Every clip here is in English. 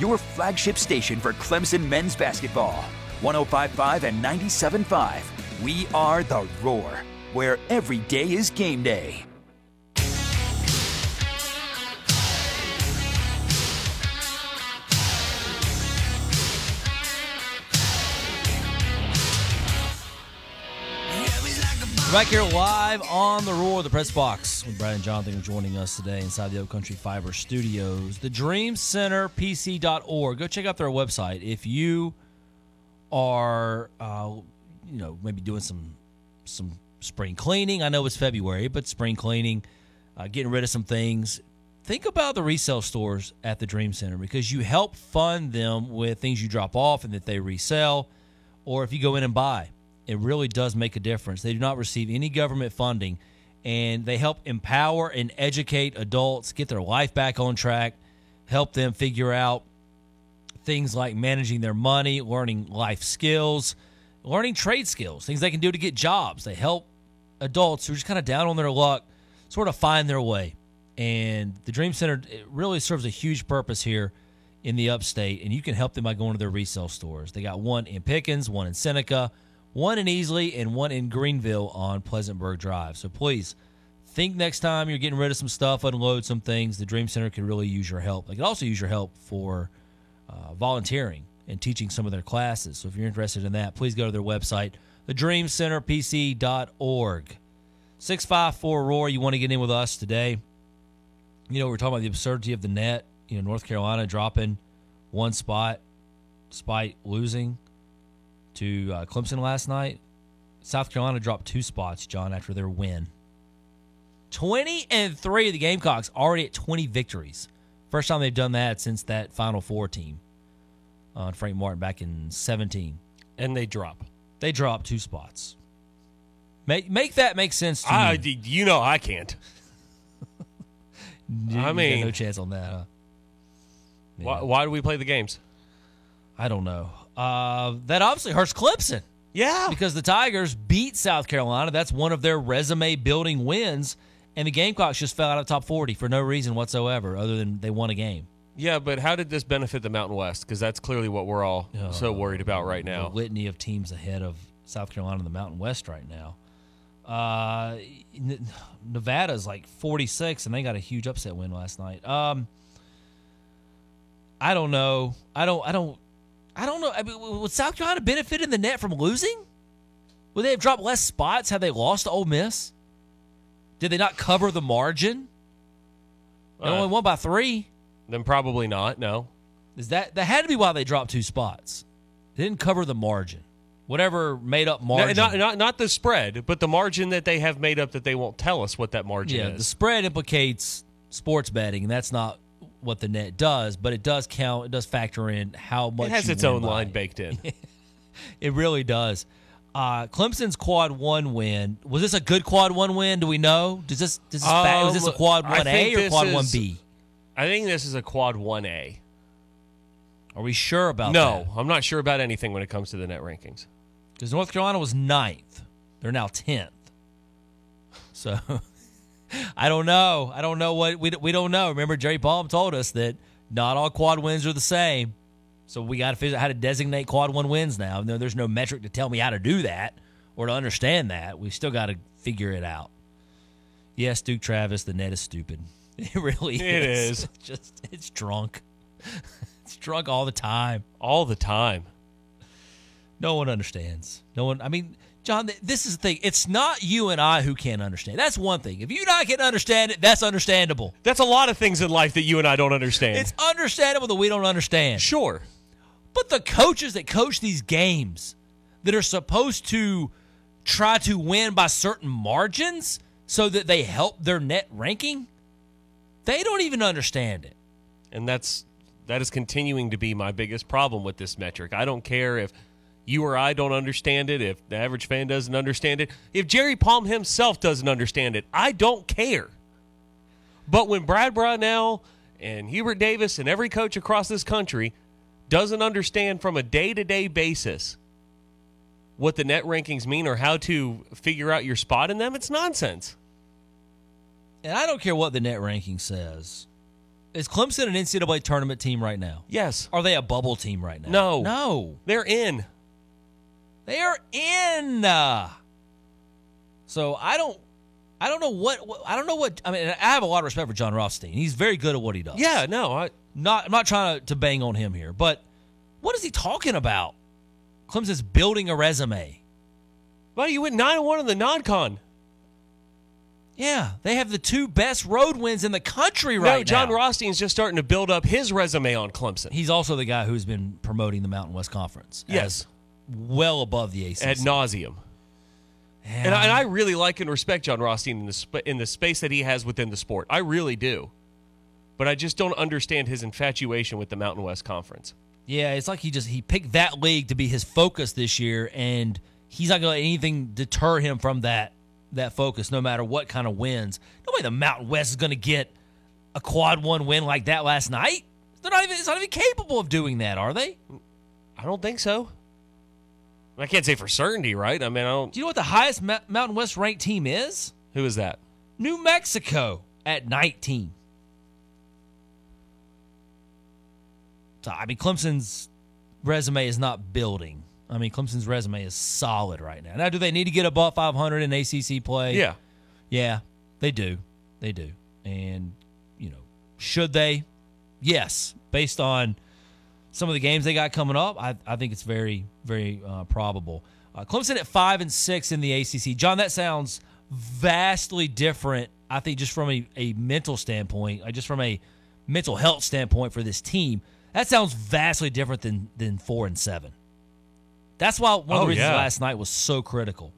your flagship station for Clemson men's basketball. 1055 and 975. We are the Roar, where every day is game day. Back here live on the Roar, the press box, with Brad and Jonathan joining us today inside the Upcountry Fiber Studios. The Dream Center PC.org. Go check out their website. If you are, uh, you know, maybe doing some some spring cleaning. I know it's February, but spring cleaning, uh, getting rid of some things. Think about the resale stores at the Dream Center because you help fund them with things you drop off and that they resell, or if you go in and buy it really does make a difference. They do not receive any government funding, and they help empower and educate adults, get their life back on track, help them figure out things like managing their money, learning life skills, learning trade skills, things they can do to get jobs. They help adults who are just kind of down on their luck sort of find their way. And the Dream Center really serves a huge purpose here in the upstate, and you can help them by going to their resale stores. They got one in Pickens, one in Seneca, one in Easley and one in Greenville on Pleasantburg Drive. So please think next time you're getting rid of some stuff, unload some things. The Dream Center could really use your help. They could also use your help for uh, volunteering and teaching some of their classes. So if you're interested in that, please go to their website, thedreamcenterpc.org. 654 Roar, you want to get in with us today. You know, we're talking about the absurdity of the net. You know, North Carolina dropping one spot despite losing to uh, Clemson last night. South Carolina dropped two spots, John, after their win. 20 and 3 of the Gamecocks already at 20 victories. First time they've done that since that Final Four team on uh, Frank Martin back in 17. And they drop. They drop two spots. Make make that make sense to I, me. You know I can't. I mean, no chance on that. Huh? Why, why do we play the games? I don't know. Uh, that obviously hurts Clemson. Yeah. Because the Tigers beat South Carolina. That's one of their resume building wins. And the Gamecocks just fell out of top 40 for no reason whatsoever other than they won a game. Yeah, but how did this benefit the Mountain West? Because that's clearly what we're all uh, so worried about right now. The litany of teams ahead of South Carolina in the Mountain West right now. Uh, Nevada's like 46, and they got a huge upset win last night. Um, I don't know. I don't. I don't. I don't know. I mean, would South Carolina benefit in the net from losing? Would they have dropped less spots had they lost to Ole Miss? Did they not cover the margin? They uh, only won by three. Then probably not. No. Is that that had to be why they dropped two spots? They didn't cover the margin. Whatever made up margin. No, not, not not the spread, but the margin that they have made up that they won't tell us what that margin is. yeah, is. The spread implicates sports betting, and that's not what the net does, but it does count. It does factor in how much it has its own line baked in. it really does. Uh, Clemson's quad one win was this a good quad one win? Do we know? Does this does this um, was this a quad one A or quad one B? I think this is a quad one A. Are we sure about no, that? No, I'm not sure about anything when it comes to the net rankings. Because North Carolina was ninth, they're now tenth. So I don't know. I don't know what we we don't know. Remember, Jerry Palm told us that not all quad wins are the same. So we got to figure out how to designate quad one wins now. No, there's no metric to tell me how to do that or to understand that. We still got to figure it out. Yes, Duke Travis, the net is stupid. It really it is. is. It's just it's drunk. it's drunk all the time. All the time. No one understands. No one. I mean, John, this is the thing. It's not you and I who can't understand. That's one thing. If you and I can understand it, that's understandable. That's a lot of things in life that you and I don't understand. It's understandable that we don't understand. Sure. But the coaches that coach these games that are supposed to try to win by certain margins so that they help their net ranking, they don't even understand it. And that's that is continuing to be my biggest problem with this metric. I don't care if you or I don't understand it, if the average fan doesn't understand it, if Jerry Palm himself doesn't understand it, I don't care. But when Brad Brownell and Hubert Davis and every coach across this country doesn't understand from a day to day basis what the net rankings mean or how to figure out your spot in them, it's nonsense. And I don't care what the net ranking says. Is Clemson an NCAA tournament team right now? Yes. Are they a bubble team right now? No. No. They're in. They are in. So I don't I don't know what, I don't know what I mean I have a lot of respect for Jon Rothstein. He's very good at what he does. Yeah, no, I Not I'm not trying to, to bang on him here, but what is he talking about? Clemson's building a resume. well, you went nine and one in the non-con. Yeah, they have the two best road wins in the country right no, John now. Rothstein's just starting to build up his resume on Clemson. He's also the guy who's been promoting the Mountain West Conference. Yes. Well above the ACC. Ad nauseum. And I, and I really like and respect Jon Rothstein in the sp- in the space that he has within the sport. I really do. But I just don't understand his infatuation with the Mountain West Conference. Yeah, it's like he just he picked that league to be his focus this year, and he's not going to let anything deter him from that that focus, no matter what kind of wins. No way the Mountain West is going to get a quad one win like that last night. They're not even it's not even capable of doing that, are they? I don't think so. I can't say for certainty, right? I mean, I don't. Do you know what the highest Ma- Mountain West ranked team is? Who is that? New Mexico at 19. So I mean, Clemson's resume is not building. I mean, Clemson's resume is solid right now. Now, do they need to get above 500 in ACC play? Yeah. Yeah, they do. They do. And, you know, should they? Yes. Based on some of the games they got coming up, I, I think it's very, very uh, probable. Uh, Clemson at 5 and 6 in the ACC. John, that sounds vastly different, I think, just from a, a mental standpoint, uh, just from a mental health standpoint for this team. That sounds vastly different than, than 4 and 7. That's why one of Oh, the reasons yeah. last night was so critical.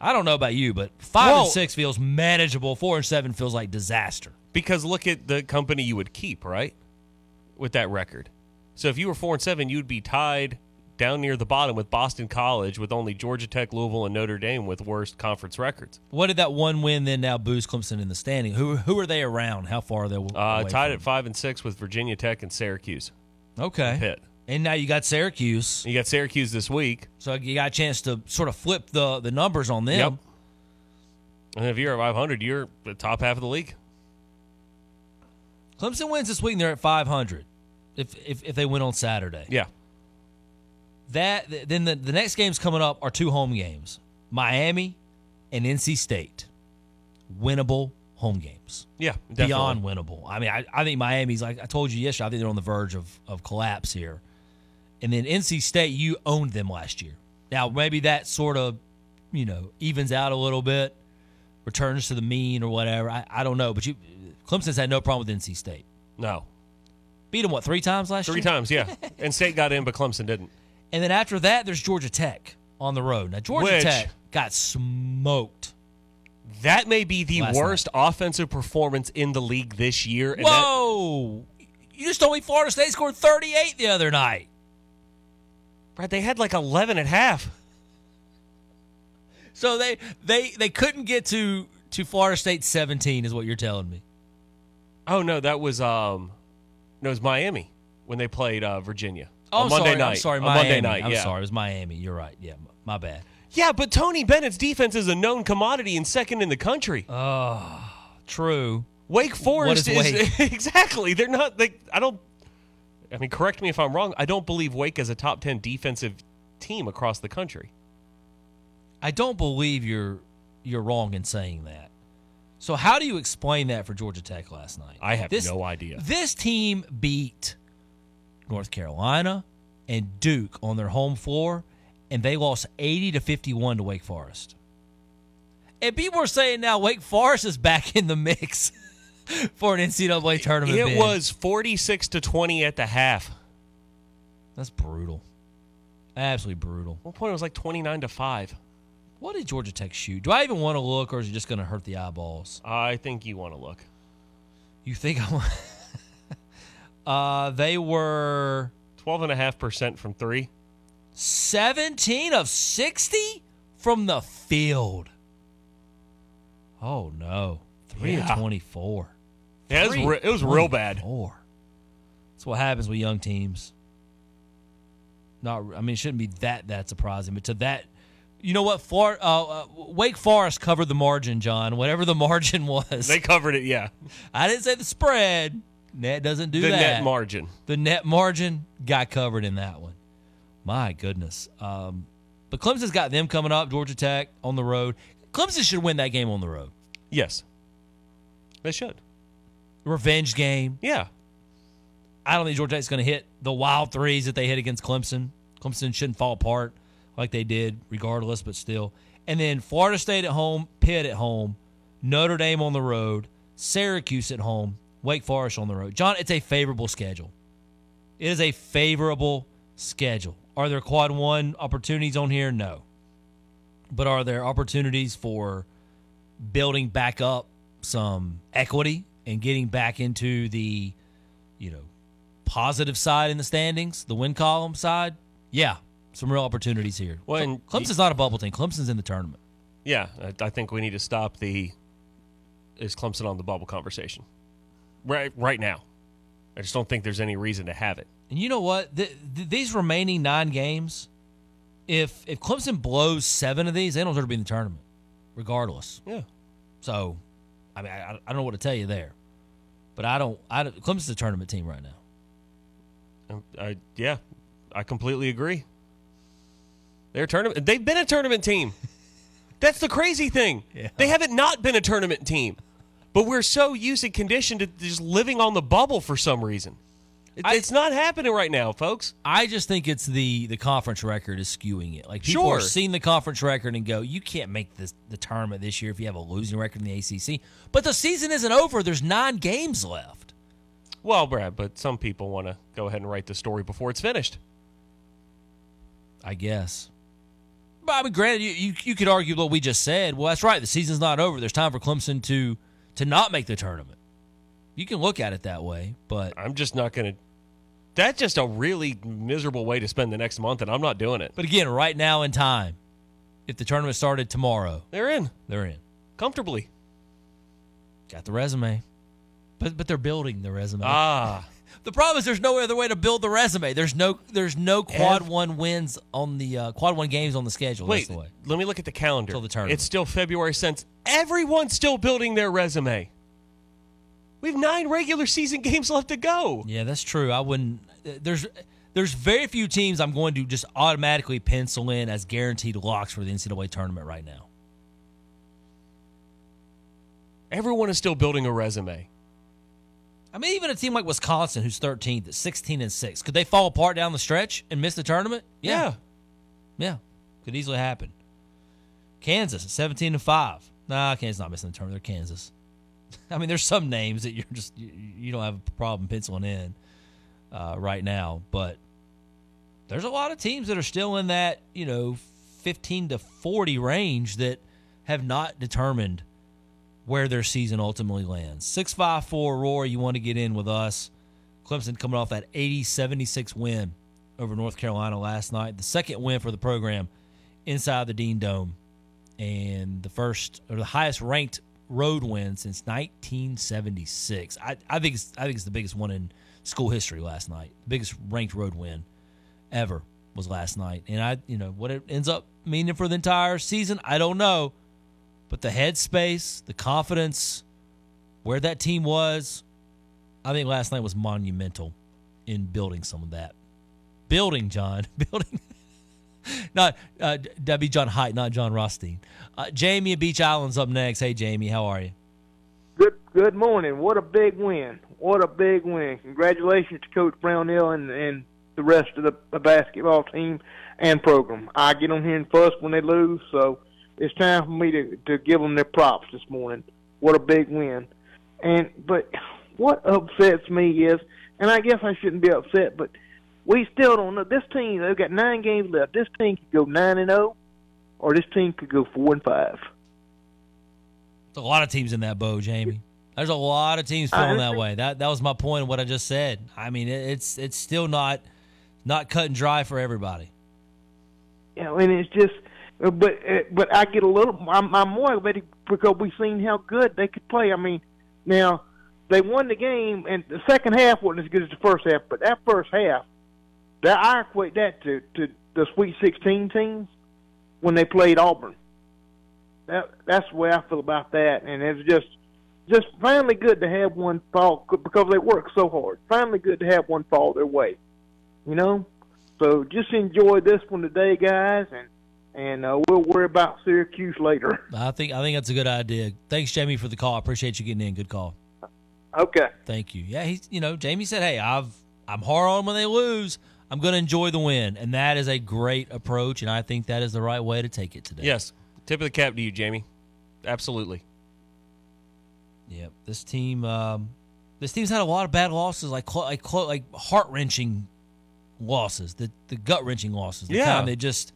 I don't know about you, but five Well- and six feels manageable. Four and seven feels like disaster. Because look at the company you would keep, right? With that record. So if you were four and seven, you'd be tied down near the bottom with Boston College, with only Georgia Tech, Louisville, and Notre Dame with worst conference records. What did that one win then now boost Clemson in the standing? Who who are they around? How far are they? Uh, tied at five and six with Virginia Tech and Syracuse. Okay. Pitt. And now you got Syracuse, You got Syracuse this week. so you got a chance to sort of flip the the numbers on them. Yep. And if you're at 500, you're the top half of the league. Clemson wins this week, and they're at five hundred. If, if if they win on Saturday, Yeah. that then the, the next games coming up are two home games: Miami and NC State. Winnable home games. Yeah. Definitely. beyond winnable. I mean, I, I think Miami's like I told you yesterday. I think they're on the verge of of collapse here. And then NC State, you owned them last year. Now maybe that sort of, you know, evens out a little bit, returns to the mean or whatever. I, I don't know, but you, Clemson's had no problem with NC State. No. Beat them what three times last Three year? times, yeah. and State got in, but Clemson didn't. And then after that, there's Georgia Tech on the road. Now Georgia Which- Tech got smoked. That may be the worst offensive performance in the league this year. And that, Whoa! You just told me Florida State scored 38 the other night. Brad, they had like 11 at half. So they they they couldn't get to to Florida State 17 is what you're telling me. Oh, no, that was um, no, it was Miami when they played uh, Virginia. Oh, on Monday sorry, night. I'm sorry, on Miami. Monday night, I'm yeah. sorry, it was Miami. You're right. Yeah, my bad. Yeah, but Tony Bennett's defense is a known commodity and second in the country. Oh, true. Wake Forest is Wake? exactly. They're not. They, I don't. I mean, correct me if I'm wrong. I don't believe Wake is a top ten defensive team across the country. I don't believe you're you're wrong in saying that. So how do you explain that for Georgia Tech last night? I have This- no idea. This team beat North Carolina and Duke on their home floor, and they lost 80 to 51 to Wake Forest. And people are saying now Wake Forest is back in the mix for an NCAA tournament. It bid. was 46 to 20 at the half. That's brutal. Absolutely brutal. At one point, it was like 29 to five. What did Georgia Tech shoot? Do I even want to look, or is it just going to hurt the eyeballs? I think you want to look. You think I want? uh, they were 12.5% from three. 17 of 60 from the field. Oh no. 3 Yeah. of 24. Yeah, it was, re- it was real bad. Four. That's what happens with young teams. Not I mean it shouldn't be that that surprising, but to that you know what? Flor- uh, uh, Wake Forest covered the margin, John. Whatever the margin was, They covered it, yeah. I didn't say the spread. Net doesn't do the that. net margin. the net margin got covered in that one. My goodness. Um, but Clemson's got them coming up. Georgia Tech on the road. Clemson should win that game on the road. Yes, they should. Revenge game. Yeah, I don't think Georgia Tech's going to hit the wild threes that they hit against Clemson. Clemson shouldn't fall apart like they did, regardless, but still. And then Florida State at home, Pitt at home, Notre Dame on the road, Syracuse at home, Wake Forest on the road. John, it's a favorable schedule. It is a favorable schedule. Are there quad one opportunities on here? No. But are there opportunities for building back up some equity and getting back into the, you know, positive side in the standings, the win column side? Yeah, some real opportunities here. Well, and Clemson's not a bubble team. Clemson's in the tournament. yeah. I, I think we need to stop the is Clemson on the bubble conversation right right now. I just don't think there's any reason to have it. And you know what? Th- th- these remaining nine games, if if Clemson blows seven of these, they don't deserve to be in the tournament, regardless. Yeah, So, I mean, I, I don't know what to tell you there, but I don't. I don't, Clemson's a tournament team right now. Um, I, yeah, I completely agree. They're tournament. They've been a tournament team. That's the crazy thing. Yeah. They haven't not been a tournament team, but we're so used and conditioned to just living on the bubble for some reason. It- I- it's not happening right now, folks. I just think it's the the conference record is skewing it. Like people are Sure. seeing the conference record and go, "You can't make this the tournament this year if you have a losing record in the ACC." But the season isn't over. There's nine games left. Well, Brad, but some people want to go ahead and write the story before it's finished. I guess. But I mean, granted, you, you you could argue what we just said. Well, that's right. The season's not over. There's time for Clemson to to not make the tournament. You can look at it that way, but I'm just not going to. That's just a really miserable way to spend the next month, and I'm not doing it. but again, right now in time, if the tournament started tomorrow, They're in they're in. comfortably. Got the resume, but but they're building the resume. Ah, The problem is there's no other way to build the resume. There's no there's no quad one wins on the uh, quad one games on the schedule. wait. The way. Let me look at the calendar. Till the tournament. It's still February since everyone's still building their resume. We have nine regular season games left to go. Yeah, that's true. I wouldn't. There's there's very few teams I'm going to just automatically pencil in as guaranteed locks for the NCAA tournament right now. Everyone is still building a resume. I mean, even a team like Wisconsin, who's 13th at 16 and six, could they fall apart down the stretch and miss the tournament? Yeah. yeah, could easily happen. Kansas, 17 and five. Nah, Kansas not missing the tournament. They're Kansas. I mean, there's some names that you're just you, you don't have a problem penciling in uh, right now, but there's a lot of teams that are still in that you know 15 to 40 range that have not determined where their season ultimately lands. 654 Roar, you want to get in with us. Clemson coming off that 80 76 win over North Carolina last night. The second win for the program inside the Dean Dome. And the first or the highest ranked road win since 1976. I, I think it's I think it's the biggest one in school history last night. The biggest ranked road win ever was last night. And I you know what it ends up meaning for the entire season, I don't know. But the headspace, the confidence, where that team was, I think last night was monumental in building some of that. Building, John. Building. not uh, John Height, not Jon Rothstein. Uh, Jamie Beach Island's up next. Hey, Jamie, how are you? Good good morning. What a big win. What a big win. Congratulations to Coach Brownell and, and the rest of the, the basketball team and program. I get on here and fuss when they lose, so it's time for me to, to give them their props this morning. What a big win. And but what upsets me is, and I guess I shouldn't be upset, but we still don't know. This team, they've got nine games left. This team could go nine and zero, or this team could go four and five. There's a lot of teams in that boat, Jamie. There's a lot of teams feeling that way. That that was my point of what I just said. I mean, it, it's it's still not not cut and dry for everybody. know, and it's just, but uh, but I get a little, I'm, I'm because we've seen how good they could play. I mean, now they won the game, and the second half wasn't as good as the first half, but that first half, that I equate that to to the Sweet 16 teams when they played Auburn. That that's the way I feel about that, and it's just just finally good to have one fall because they work so hard. Finally good to have one fall their way. You know, so just enjoy this one today, guys, and and uh, we'll worry about Syracuse later. I think I think that's a good idea. Thanks, Jamie, for the call. I appreciate you getting in. Good call. Okay. Thank you. Yeah, he's you know Jamie said, hey, I've I'm hard on when they lose. I'm going to enjoy the win, and that is a great approach, and I think that is the right way to take it today. Yes. Tip of the cap to you, Jamie. Absolutely. Yep. This team, um, this team's had a lot of bad losses, like cl- like cl- like heart wrenching losses, the the gut wrenching losses. The Yeah. kind that just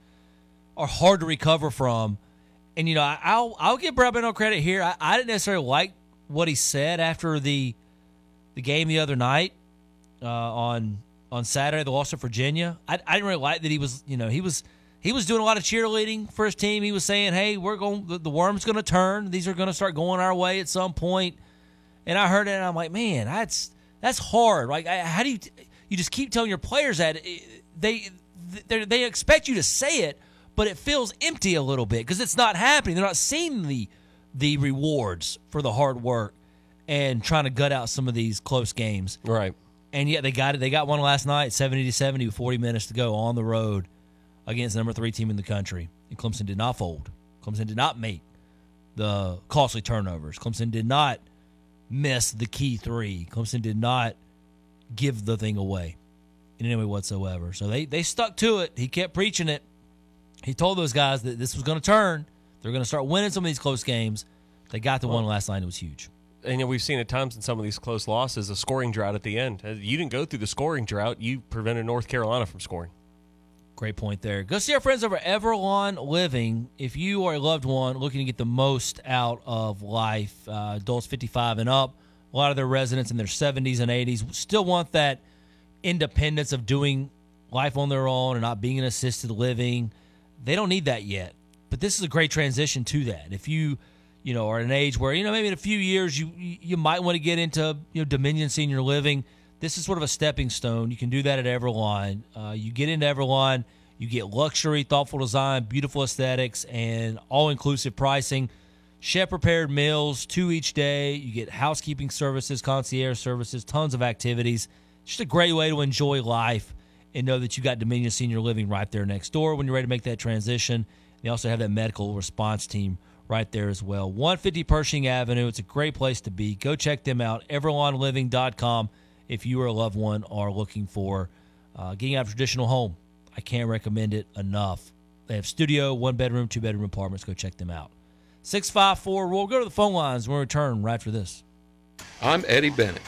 are hard to recover from. And you know, I, I'll I'll give Brad Beno credit here. I, I didn't necessarily like what he said after the the game the other night uh, on on Saturday, the loss of Virginia. I, I didn't really like that he was you know he was he was doing a lot of cheerleading for his team. He was saying, "Hey, we're going. The, the worm's going to turn. These are going to start going our way at some point." And I heard it, and I'm like, "Man, that's that's hard. Like, I, how do you you just keep telling your players that they they they expect you to say it, but it feels empty a little bit because it's not happening. They're not seeing the the rewards for the hard work and trying to gut out some of these close games. Right. And yet they got it. They got one last night, seventy to seventy, with forty minutes to go on the road against the number three team in the country. And Clemson did not fold. Clemson did not make the costly turnovers. Clemson did not miss the key three. Clemson did not give the thing away in any way whatsoever. So they they stuck to it. He kept preaching it. He told those guys that this was going to turn. They're going to start winning some of these close games. They got the one last night. It was huge. And we've seen at times in some of these close losses a scoring drought at the end. Uh, You didn't go through the scoring drought. You prevented North Carolina from scoring. Great point there. Go see our friends over at Everlawn Living. If you are a loved one looking to get the most out of life, uh, adults 55 and up, a lot of their residents in their 70s and 80s still want that independence of doing life on their own and not being in assisted living. They don't need that yet. But this is a great transition to that. If you, you know, are at an age where, you know, maybe in a few years you you might want to get into, you know, Dominion Senior Living, this is sort of a stepping stone. You can do that at Everlawn. Uh, you get into Everlawn, you get luxury, thoughtful design, beautiful aesthetics, and all inclusive pricing. Chef prepared meals, two each day. You get housekeeping services, concierge services, tons of activities. Just a great way to enjoy life and know that you got Dominion Senior Living right there next door when you're ready to make that transition. They also have that medical response team right there as well. 150 Pershing Avenue. It's a great place to be. Go check them out. EverlawnLiving.com if you or a loved one are looking for uh, getting out of a traditional home. I can't recommend it enough. They have studio, one bedroom, two bedroom apartments. Go check them out. 654 We'll go to the phone lines when we return right after this. I'm Eddie Bennett.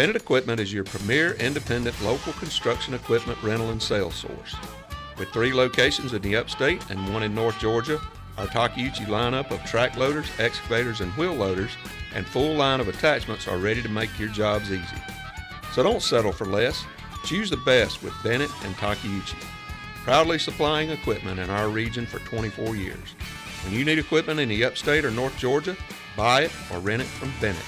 Bennett Equipment is your premier independent local construction equipment rental and sales source. With three locations in the upstate and one in North Georgia, our Takeuchi lineup of track loaders, excavators, and wheel loaders and full line of attachments are ready to make your jobs easy. So don't settle for less. Choose the best with Bennett and Takeuchi. Proudly supplying equipment in our region for 24 years. When you need equipment in the upstate or North Georgia, buy it or rent it from Bennett.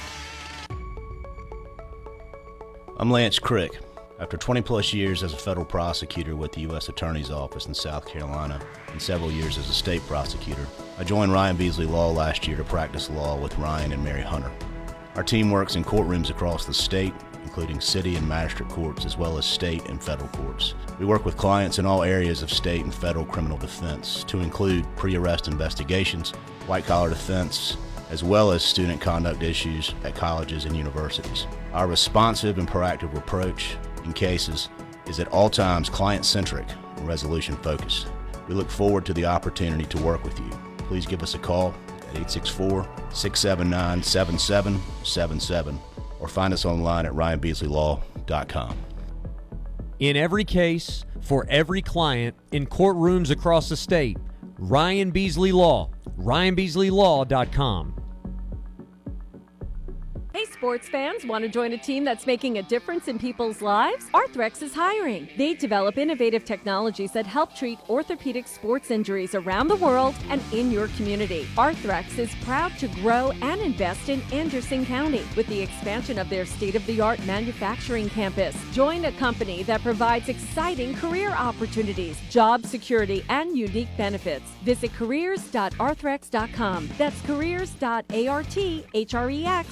I'm Lance Crick. After 20 plus years as a federal prosecutor with the U.S. Attorney's Office in South Carolina and several years as a state prosecutor, I joined Ryan Beasley Law last year to practice law with Ryan and Mary Hunter. Our team works in courtrooms across the state, including city and magistrate courts, as well as state and federal courts. We work with clients in all areas of state and federal criminal defense, to include pre arrest investigations, white collar defense, as well as student conduct issues at colleges and universities. Our responsive and proactive approach in cases is at all times client centric and resolution focused. We look forward to the opportunity to work with you. Please give us a call at 864 679 7777 or find us online at ryanbeasleylaw.com. In every case, for every client, in courtrooms across the state, Ryan Beasley Law, ryanbeasleylaw.com. Hey, sports fans, want to join a team that's making a difference in people's lives? Arthrex is hiring. They develop innovative technologies that help treat orthopedic sports injuries around the world and in your community. Arthrex is proud to grow and invest in Anderson County with the expansion of their state of the art manufacturing campus. Join a company that provides exciting career opportunities, job security, and unique benefits. Visit careers.arthrex.com. That's careers.arthrex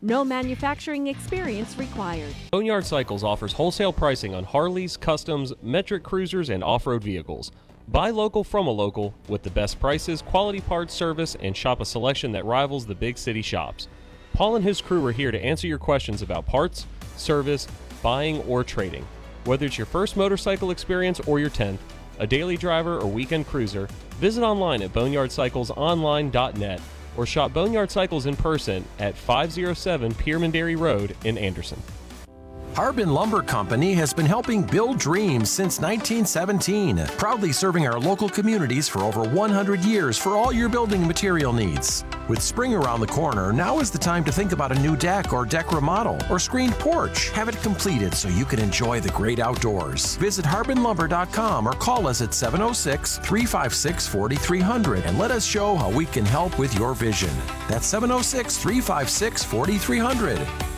No manufacturing experience required. Boneyard Cycles offers wholesale pricing on Harleys, customs, metric cruisers, and off road vehicles. Buy local from a local with the best prices, quality parts, service, and shop a selection that rivals the big city shops. Paul and his crew are here to answer your questions about parts, service, buying, or trading. Whether it's your first motorcycle experience or your 10th, a daily driver or weekend cruiser, visit online at boneyardcyclesonline.net or shop Boneyard Cycles in person at 507 Pearman Dairy Road in Anderson. Harbin Lumber Company has been helping build dreams since 1917, proudly serving our local communities for over 100 years for all your building material needs. With spring around the corner, now is the time to think about a new deck or deck remodel or screened porch. Have it completed so you can enjoy the great outdoors. Visit harbinlumber.com or call us at 706 356 4300 and let us show how we can help with your vision. That's 706 356 4300.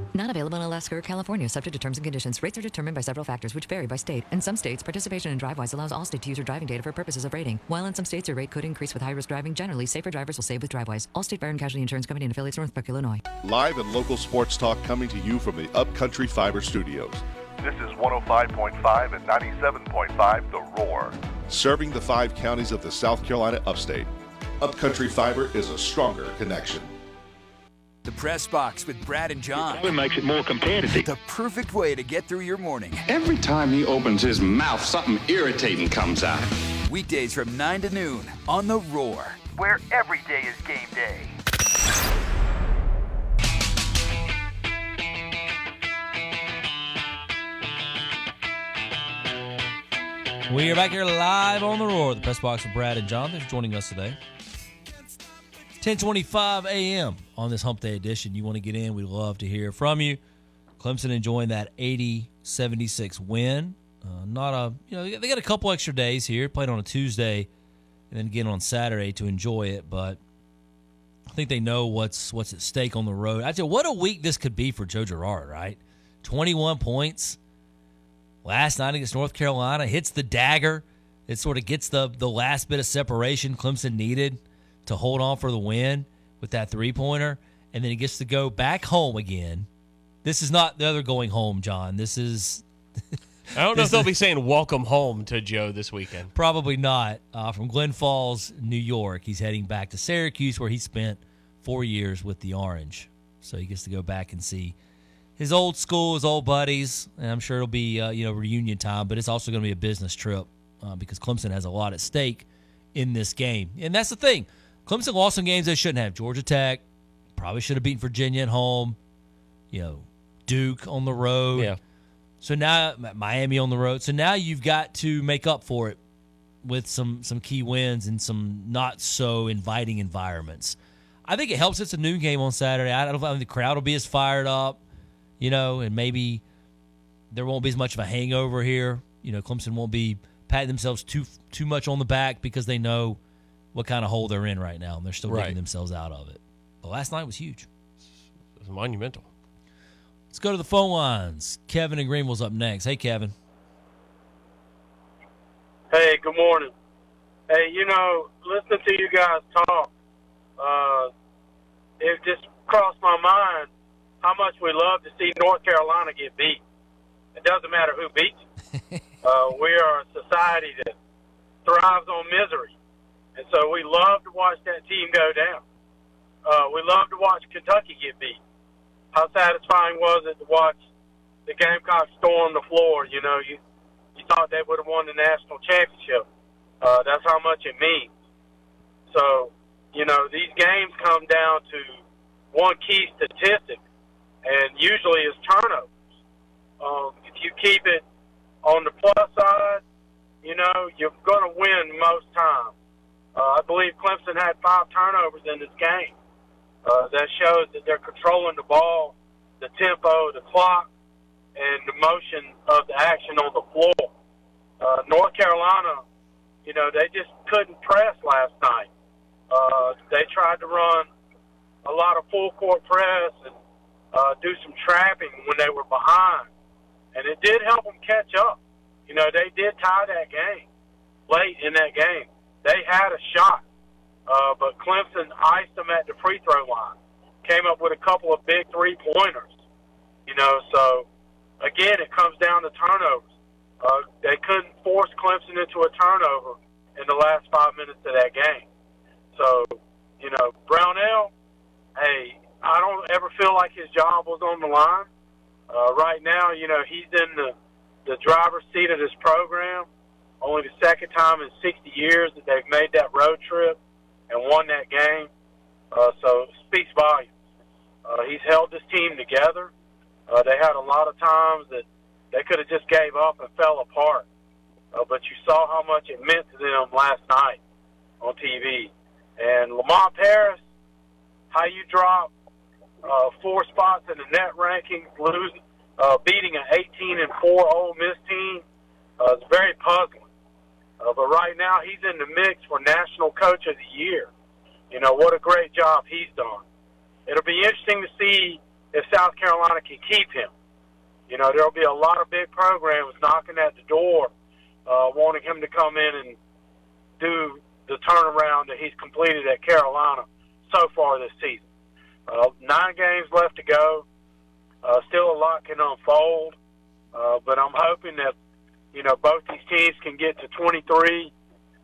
Not available in Alaska or California, subject to terms and conditions. Rates are determined by several factors, which vary by state. In some states, participation in DriveWise allows Allstate to use your driving data for purposes of rating. While in some states, your rate could increase with high risk driving. Generally, safer drivers will save with DriveWise. Allstate Fire and Casualty Insurance Company and affiliates, Northbrook, Illinois. Live and local sports talk coming to you from the Upcountry Fiber Studios. This is 105.5 and 97.5 The Roar. Serving the five counties of the South Carolina upstate. Upcountry Fiber is a stronger connection. The Press Box with Brad and John. It makes it more competitive. The perfect way to get through your morning. Every time he opens his mouth, something irritating comes out. Weekdays from 9 to noon on The Roar, where every day is game day. We are back here live on the roar. The press box with Brad and John. Thanks for joining us today. 10:25 a.m. on this Hump Day edition. You want to get in? We'd love to hear from you. Clemson enjoying that 80-76 win. Uh, not a you know they got a couple extra days here. Played on a Tuesday and then again on Saturday to enjoy it, but I think they know what's what's at stake on the road. I tell you, what a week this could be for Joe Girard, right? 21 points last night against North Carolina, hits the dagger. It sort of gets the the last bit of separation Clemson needed to hold on for the win with that three pointer, and then he gets to go back home again. This is not the other going home, John. This is. I don't know if they'll be saying welcome home to Joe this weekend. Probably not. Uh, from Glen Falls, New York, he's heading back to Syracuse, where he spent four years with the Orange. So he gets to go back and see his old school, his old buddies, and I'm sure it'll be uh, you know reunion time. But it's also going to be a business trip uh, because Clemson has a lot at stake in this game, and that's the thing. Clemson lost some games they shouldn't have. Georgia Tech probably should have beaten Virginia at home. You know, Duke on the road. Yeah. So now Miami on the road. So now you've got to make up for it with some some key wins and some not so inviting environments. I think it helps. It's a noon game on Saturday. I don't think the crowd will be as fired up, you know, and maybe there won't be as much of a hangover here. You know, Clemson won't be patting themselves too too much on the back because they know what kind of hole they're in right now, and they're still Right. getting themselves out of it. But last night was huge. It was monumental. Let's go to the phone lines. Kevin and Greenville's up next. Hey, Kevin. Hey, good morning. Hey, you know, listening to you guys talk, uh, it just crossed my mind how much we love to see North Carolina get beat. It doesn't matter who beats. uh, we are a society that thrives on misery, and so we love to watch that team go down. Uh, we love to watch Kentucky get beat. How satisfying was it to watch the Gamecocks storm the floor? You know, you you thought they would have won the national championship. Uh, that's how much it means. So, you know, these games come down to one key statistic, and usually it's turnovers. Um, if you keep it on the plus side, you know, you're going to win most times. Uh, I believe Clemson had five turnovers in this game. Uh, that shows that they're controlling the ball, the tempo, the clock, and the motion of the action on the floor. Uh, North Carolina, you know, they just couldn't press last night. Uh, they tried to run a lot of full court press and uh, do some trapping when they were behind, and it did help them catch up. You know, they did tie that game late in that game. They had a shot, uh, but Clemson iced them at the free throw line. Came up with a couple of big three pointers. You know, so again, it comes down to turnovers. Uh, they couldn't force Clemson into a turnover in the last five minutes of that game. So, you know, Brownell, hey, I don't ever feel like his job was on the line. Uh, right now, you know, he's in the, the driver's seat of this program. Only the second time in 60 years that they've made that road trip and won that game. Uh, so speaks volumes. Uh, he's held this team together. Uh, they had a lot of times that they could have just gave up and fell apart. Uh, but you saw how much it meant to them last night on TV. And Lamont Paris, how you drop uh, four spots in the net rankings, lose, uh, beating an 18 and four Ole Miss team, uh, is very puzzling. Uh, but right now, he's in the mix for National Coach of the Year. You know what a great job he's done. It'll be interesting to see if South Carolina can keep him. You know, there'll be a lot of big programs knocking at the door, uh, wanting him to come in and do the turnaround that he's completed at Carolina so far this season. Uh, nine games left to go. Uh, still a lot can unfold, uh, but I'm hoping that you know both these teams can get to 23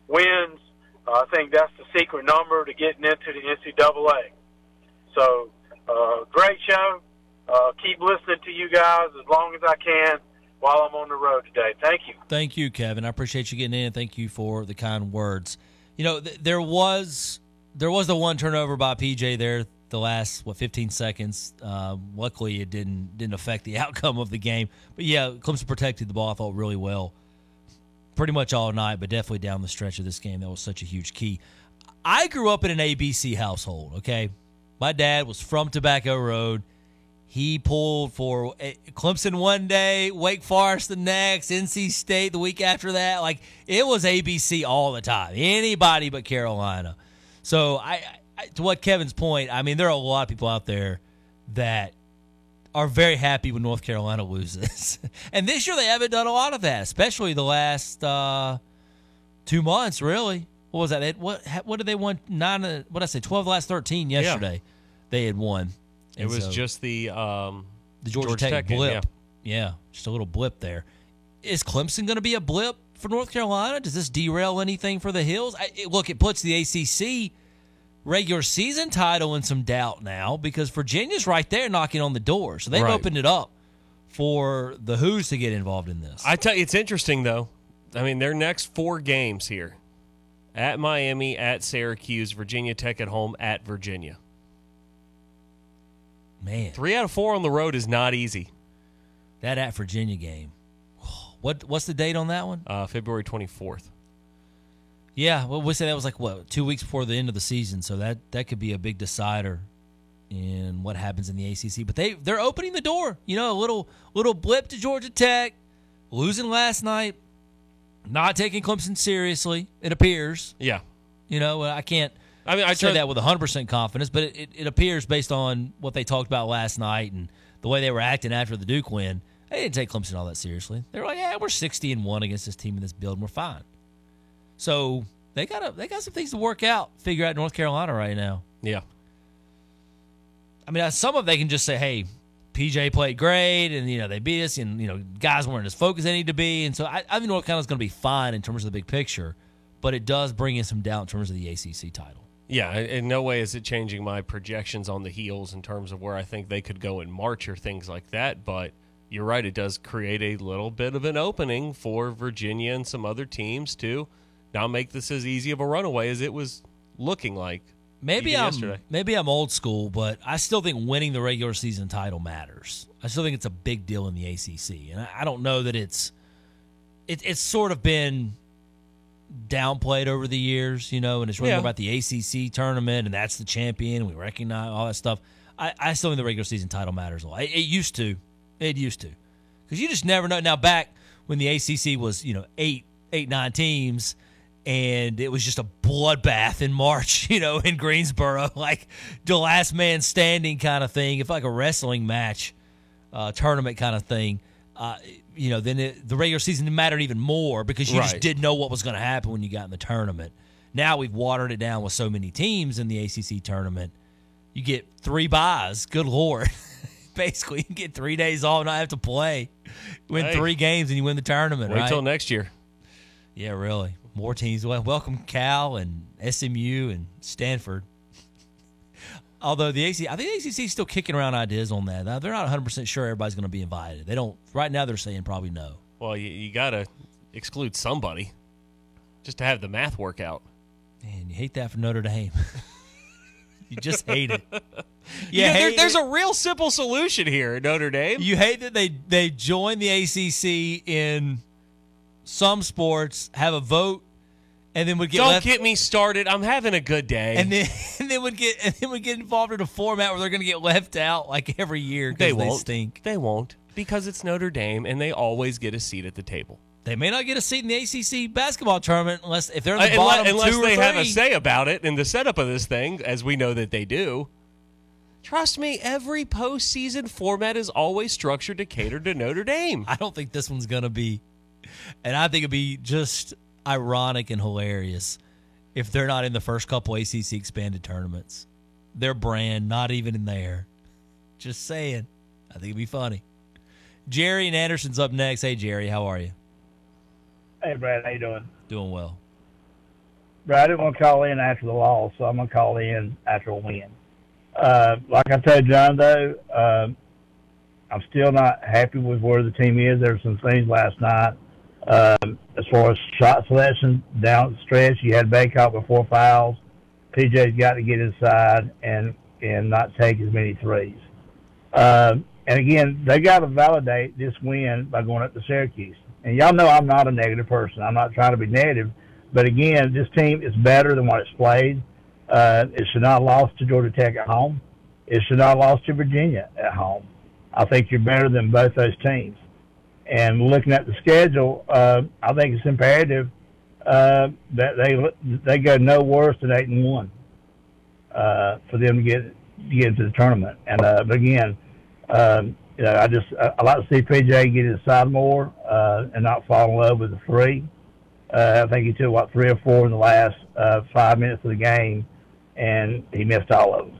wins. Uh, I think that's the secret number to getting into the NCAA. So, uh, great show. Uh, keep listening to you guys as long as I can while I'm on the road today. Thank you. Thank you, Kevin. I appreciate you getting in. Thank you for the kind words. You know, th- there was there was the one turnover by PJ there the last what 15 seconds. Uh, luckily, it didn't didn't affect the outcome of the game. But yeah, Clemson protected the ball. I thought really well, pretty much all night, but definitely down the stretch of this game. That was such a huge key. I grew up in an ABC household. Okay, my dad was from Tobacco Road. He pulled for eh, Clemson one day, Wake Forest the next, NC State the week after that. Like it was ABC all the time. Anybody but Carolina. So I, I to what Kevin's point, I mean there are a lot of people out there that are very happy when North Carolina loses. and this year they haven't done a lot of that, especially the last uh, two months. Really, what was that? They, what what did they won nine? uh, What did I say? Twelve last thirteen yesterday. They had won. It was so- just the um, the Georgia, Tech, game, blip. yeah. yeah, just a little blip there. Is Clemson going to be a blip for North Carolina? Does this derail anything for the Heels? I, it, look, it puts the ACC regular season title in some doubt now because Virginia's right there knocking on the door. So they've Right. opened it up for the Hoos to get involved in this. I tell you, it's interesting though. I mean, their next four games here: at Miami, at Syracuse, Virginia Tech at home, at Virginia. Man, three out of four on the road is not easy. That at Virginia game. What what's the date on that one? Uh, February twenty fourth. Yeah, well, we say that was like what two weeks before the end of the season, so that that could be a big decider in what happens in the ACC. But they they're opening the door. You know, a little little blip to Georgia Tech, losing last night, not taking Clemson seriously. It appears. Yeah. You know, I can't. I mean, I say tried- that with 100 percent confidence, but it, it, it appears based on what they talked about last night and the way they were acting after the Duke win, they didn't take Clemson all that seriously. They were like, "Yeah, we're 60 and one against this team in this build, and we're fine." So they got a, they got some things to work out, figure out North Carolina right now. Yeah. I mean, uh, some of they can just say, "Hey, PJ played great, and you know they beat us, and you know guys weren't as focused as they need to be." And so I, I think North Carolina's going to be fine in terms of the big picture, but it does bring in some doubt in terms of the ACC title. Yeah, in no way is it changing my projections on the heels in terms of where I think they could go in March or things like that. But you're right, it does create a little bit of an opening for Virginia and some other teams to now make this as easy of a runaway as it was looking like. Maybe I'm yesterday. maybe I'm old school, but I still think winning the regular season title matters. I still think it's a big deal in the ACC, and I, I don't know that it's it, it's sort of been downplayed over the years, you know, and it's really Yeah. about the ACC tournament, and that's the champion. We recognize all that stuff. I, I still think the regular season title matters a lot. It, it used to, it used to, because you just never know. Now back when the ACC was, you know, eight, eight, nine teams, and it was just a bloodbath in March, you know, in Greensboro, like the last man standing kind of thing. If like a wrestling match, uh, tournament kind of thing. Uh, you know, then it, the regular season mattered even more because you just didn't know what was going to happen when you got in the tournament. Now we've watered it down with so many teams in the ACC tournament. You get three buys. Good lord. Basically, you get three days off, and not have to play. Win Hey. three games and you win the tournament. Wait right? till next year. Yeah, really. More teams. Well, welcome Cal and SMU and Stanford. Although the ACC, I think the ACC is still kicking around ideas on that. They're not 100 percent sure everybody's going to be invited. They don't. Right now, they're saying probably no. Well, you, you got to exclude somebody just to have the math work out. And you hate that for Notre Dame. you just hate it. Yeah, You there, there's it. a real simple solution here at Notre Dame. You hate that they they join the ACC in some sports, have a vote, and then would get Don't left, get me started. I'm having a good day. and then and then would get and then would get involved in a format where they're going to get left out like every year they because they, won't. stink. They won't because it's Notre Dame and they always get a seat at the table. They may not get a seat in the ACC basketball tournament unless if they're in the Uh, bottom unless unless two or they have a say about it in the setup of this thing, as we know that they do. Trust me, every postseason format is always structured to cater to Notre Dame. I don't think this one's going to be, and I think it'd be just ironic and hilarious if they're not in the first couple ACC expanded tournaments. Their brand not even in there. Just saying. I think it'd be funny. Jerry and Anderson's up next. Hey Jerry, how are you? Hey, Brad, how you doing? Doing well. Brad, I didn't want to call in after the loss, so I'm going to call in after a win. Uh, like I told John, though, uh, I'm still not happy with where the team is. There were some things last night. Um, as far as shot selection down stretch, you had Baycott with four fouls. PJ's got to get inside and and not take as many threes. Um, and again, they got to validate this win by going up to Syracuse. And y'all know I'm not a negative person. I'm not trying to be negative. But again, this team is better than what it's played. Uh, it should not have lost to Georgia Tech at home. It should not have lost to Virginia at home. I think you're better than both those teams. And looking at the schedule, uh, I think it's imperative uh, that they they go no worse than eight and one uh, for them to get to get into the tournament. And uh, but again, um, you know, I just I, I like to see PJ get inside more uh, and not fall in love with the three. Uh, I think he took what three or four in the last uh, five minutes of the game, and he missed all of them.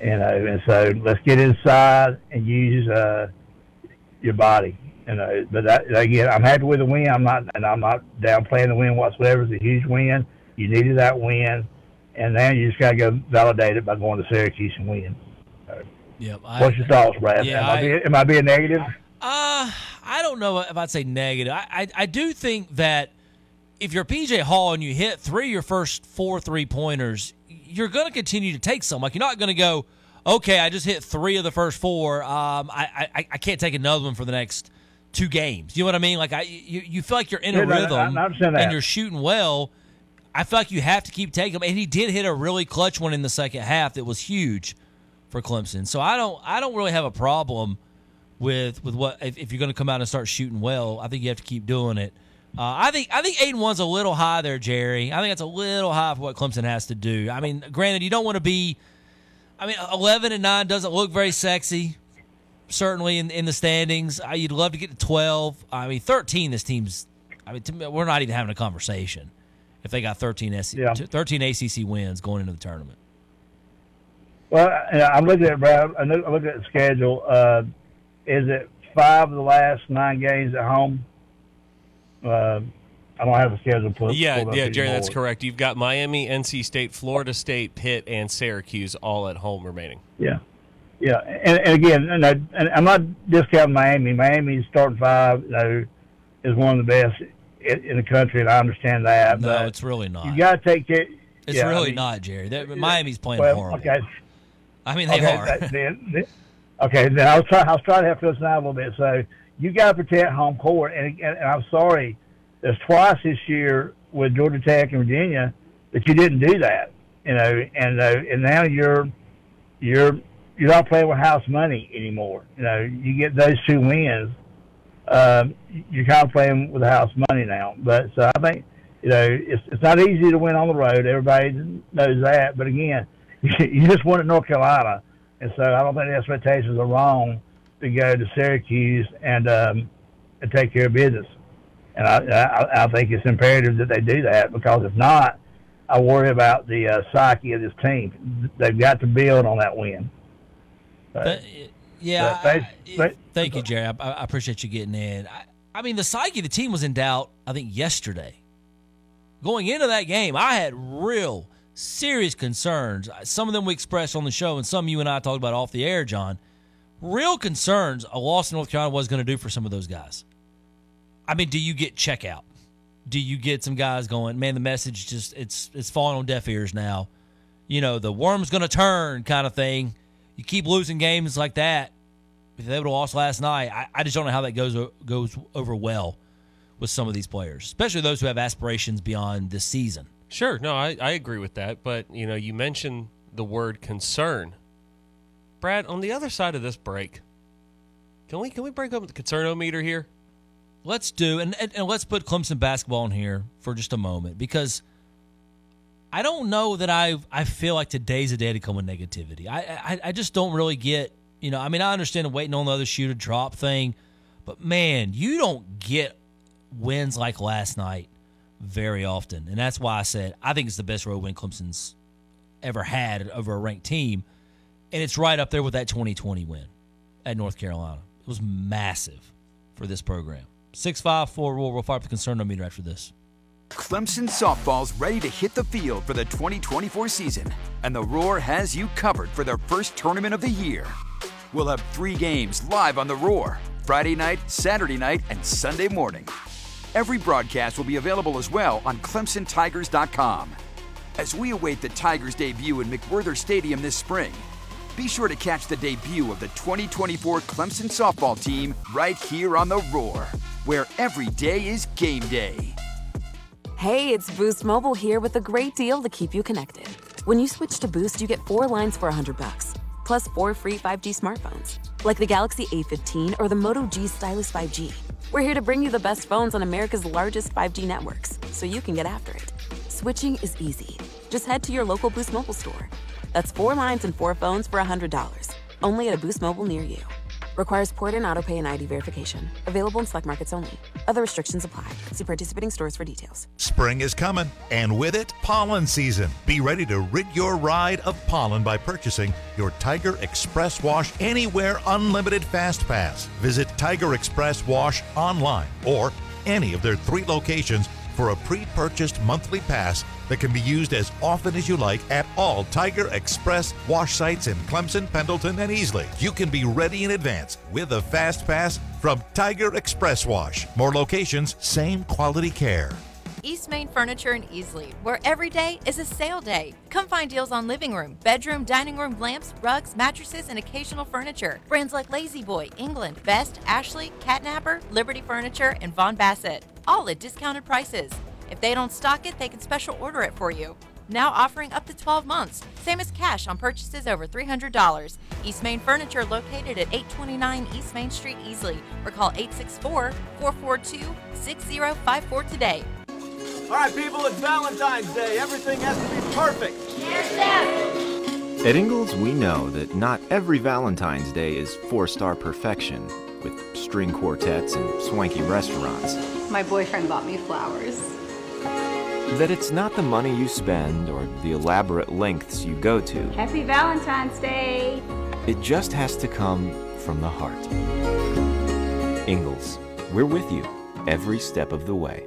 You know, and so let's get inside and use uh, your body. You know, but that, again, I'm happy with the win. I'm not, and I'm not downplaying the win whatsoever. It's a huge win. You needed that win, and now you just got to go validate it by going to Syracuse and win. Yep. I- What's your thoughts, Brad? Yeah, am, I, I- being, am I being negative? Uh, I don't know if I'd say negative. I, I, I do think that if you're PJ Hall and you hit three of your first four three pointers, you're going to continue to take some. Like you're not going to go, okay, I just hit three of the first four. Um, I, I I can't take another one for the next two games. You know what I mean? Like I you, you feel like you're in a Yeah, rhythm I and you're shooting well. I feel like you have to keep taking them, and he did hit a really clutch one in the second half that was huge for Clemson. So I don't I don't really have a problem with with what if, if you're going to come out and start shooting well. I think you have to keep doing it. Uh, I think I think eight and one's a little high there, Jerry. I think it's a little high for what Clemson has to do. I mean, granted, you don't want to be. I mean, eleven and nine doesn't look very sexy. Certainly in, in the standings, uh, you'd love to get to twelve. I mean, thirteen. This team's. I mean, to me, we're not even having a conversation if they got 13, SC, Yeah. 13 ACC wins going into the tournament. Well, I- I'm looking at Brad. I look- at the schedule. Uh, is it five of the last nine games at home? Uh, I don't have the schedule pulled. Yeah, pulled up yeah, Jerry, that's correct. You've got Miami, NC State, Florida State, Pitt, and Syracuse all at home remaining. Yeah, yeah, and, and again, and, I, and I'm not discounting Miami. Miami's starting five, you know, is one of the best in, in the country, and I understand that. No, but it's really not. You got to take it. It's yeah, I really mean, not, Jerry. That, Miami's playing well, horrible. Okay, I mean, they okay, are. then, then- okay, then I was trying. I was trying to help Phil out a little bit. So you got to protect home court, and, and, and I'm sorry, there's twice this year with Georgia Tech and Virginia that you didn't do that. You know, and uh, and now you're you're you're not playing with house money anymore. You know, you get those two wins, um, you're kind of playing with house money now. But so I think You know, it's it's not easy to win on the road. Everybody knows that. But again, you just won at North Carolina, and so I don't think the expectations are wrong to go to Syracuse and um, and take care of business. And I, I I think it's imperative that they do that because if not, I worry about the uh, psyche of this team. They've got to build on that win. But, yeah, but I- they- they- thank you, Jerry. I, I appreciate you getting in. I, I mean, the psyche of the team was in doubt. I think yesterday, going into that game, I had real serious concerns. Some of them we expressed on the show, and some you and I talked about off the air, John. Real concerns a loss in North Carolina was going to do for some of those guys. I mean, do you get checkout? Do you get some guys going, man, the message just it's it's falling on deaf ears now. You know, the worm's gonna turn kind of thing. You keep losing games like that. If they would have lost last night, I, I just don't know how that goes uh, goes over well with some of these players, especially those who have aspirations beyond this season. Sure, no, I, I agree with that. But you know, you mentioned the word concern. Brad, on the other side of this break, can we can we break up the concernometer here? Let's do and, and, and let's put Clemson basketball in here for just a moment because I don't know that I I feel like today's a day to come with negativity. I, I I just don't really get you know I mean I understand waiting on the other shoe to drop thing, but man, you don't get wins like last night very often, and that's why I said I think it's the best road win Clemson's ever had over a ranked team, and it's right up there with that 2020 win at North Carolina. It was massive for this program. Six five four. We'll, we'll fire up the concernometer after this. Clemson softball's ready to hit the field for the 2024 season, and the Roar has you covered for their first tournament of the year. We'll have three games live on the Roar Friday night, Saturday night, and Sunday morning. Every broadcast will be available as well on ClemsonTigers.com. As we await the Tigers' debut in McWhorter Stadium this spring, be sure to catch the debut of the 2024 Clemson softball team right here on the Roar, where every day is game day. Hey, it's Boost Mobile here with a great deal to keep you connected. When you switch to Boost, you get four lines for 100 bucks, plus four free 5G smartphones, like the Galaxy A15 or the Moto G Stylus 5G. We're here to bring you the best phones on America's largest 5G networks, so you can get after it. Switching is easy. Just head to your local Boost Mobile store. That's four lines and four phones for $100, only at a Boost Mobile near you. Requires port and auto pay and ID verification. Available in select markets only. Other restrictions apply. See participating stores for details. Spring is coming, and with it, pollen season. Be ready to rid your ride of pollen by purchasing your Tiger Express Wash Anywhere Unlimited Fast Pass. Visit Tiger Express Wash online or any of their three locations for a pre purchased monthly pass that can be used as often as you like at all Tiger Express wash sites in Clemson, Pendleton, and Easley. You can be ready in advance with a fast pass from Tiger Express Wash. More locations, same quality care. East Main Furniture in Easley, where every day is a sale day. Come find deals on living room, bedroom, dining room lamps, rugs, mattresses, and occasional furniture. Brands like La-Z-Boy, England, Best, Ashley, Catnapper, Liberty Furniture, and Vaughan-Bassett. All at discounted prices. If they don't stock it, they can special order it for you. Now offering up to 12 months. Same as cash on purchases over $300. East Main Furniture located at 829 East Main Street, Easley. Or call 864 442 6054 today. All right, people, it's Valentine's Day. Everything has to be perfect. At Ingles, we know that not every Valentine's Day is four star perfection with string quartets and swanky restaurants. My boyfriend bought me flowers. That it's not the money you spend or the elaborate lengths you go to, Happy Valentine's Day! it just has to come from the heart. Ingles, we're with you every step of the way.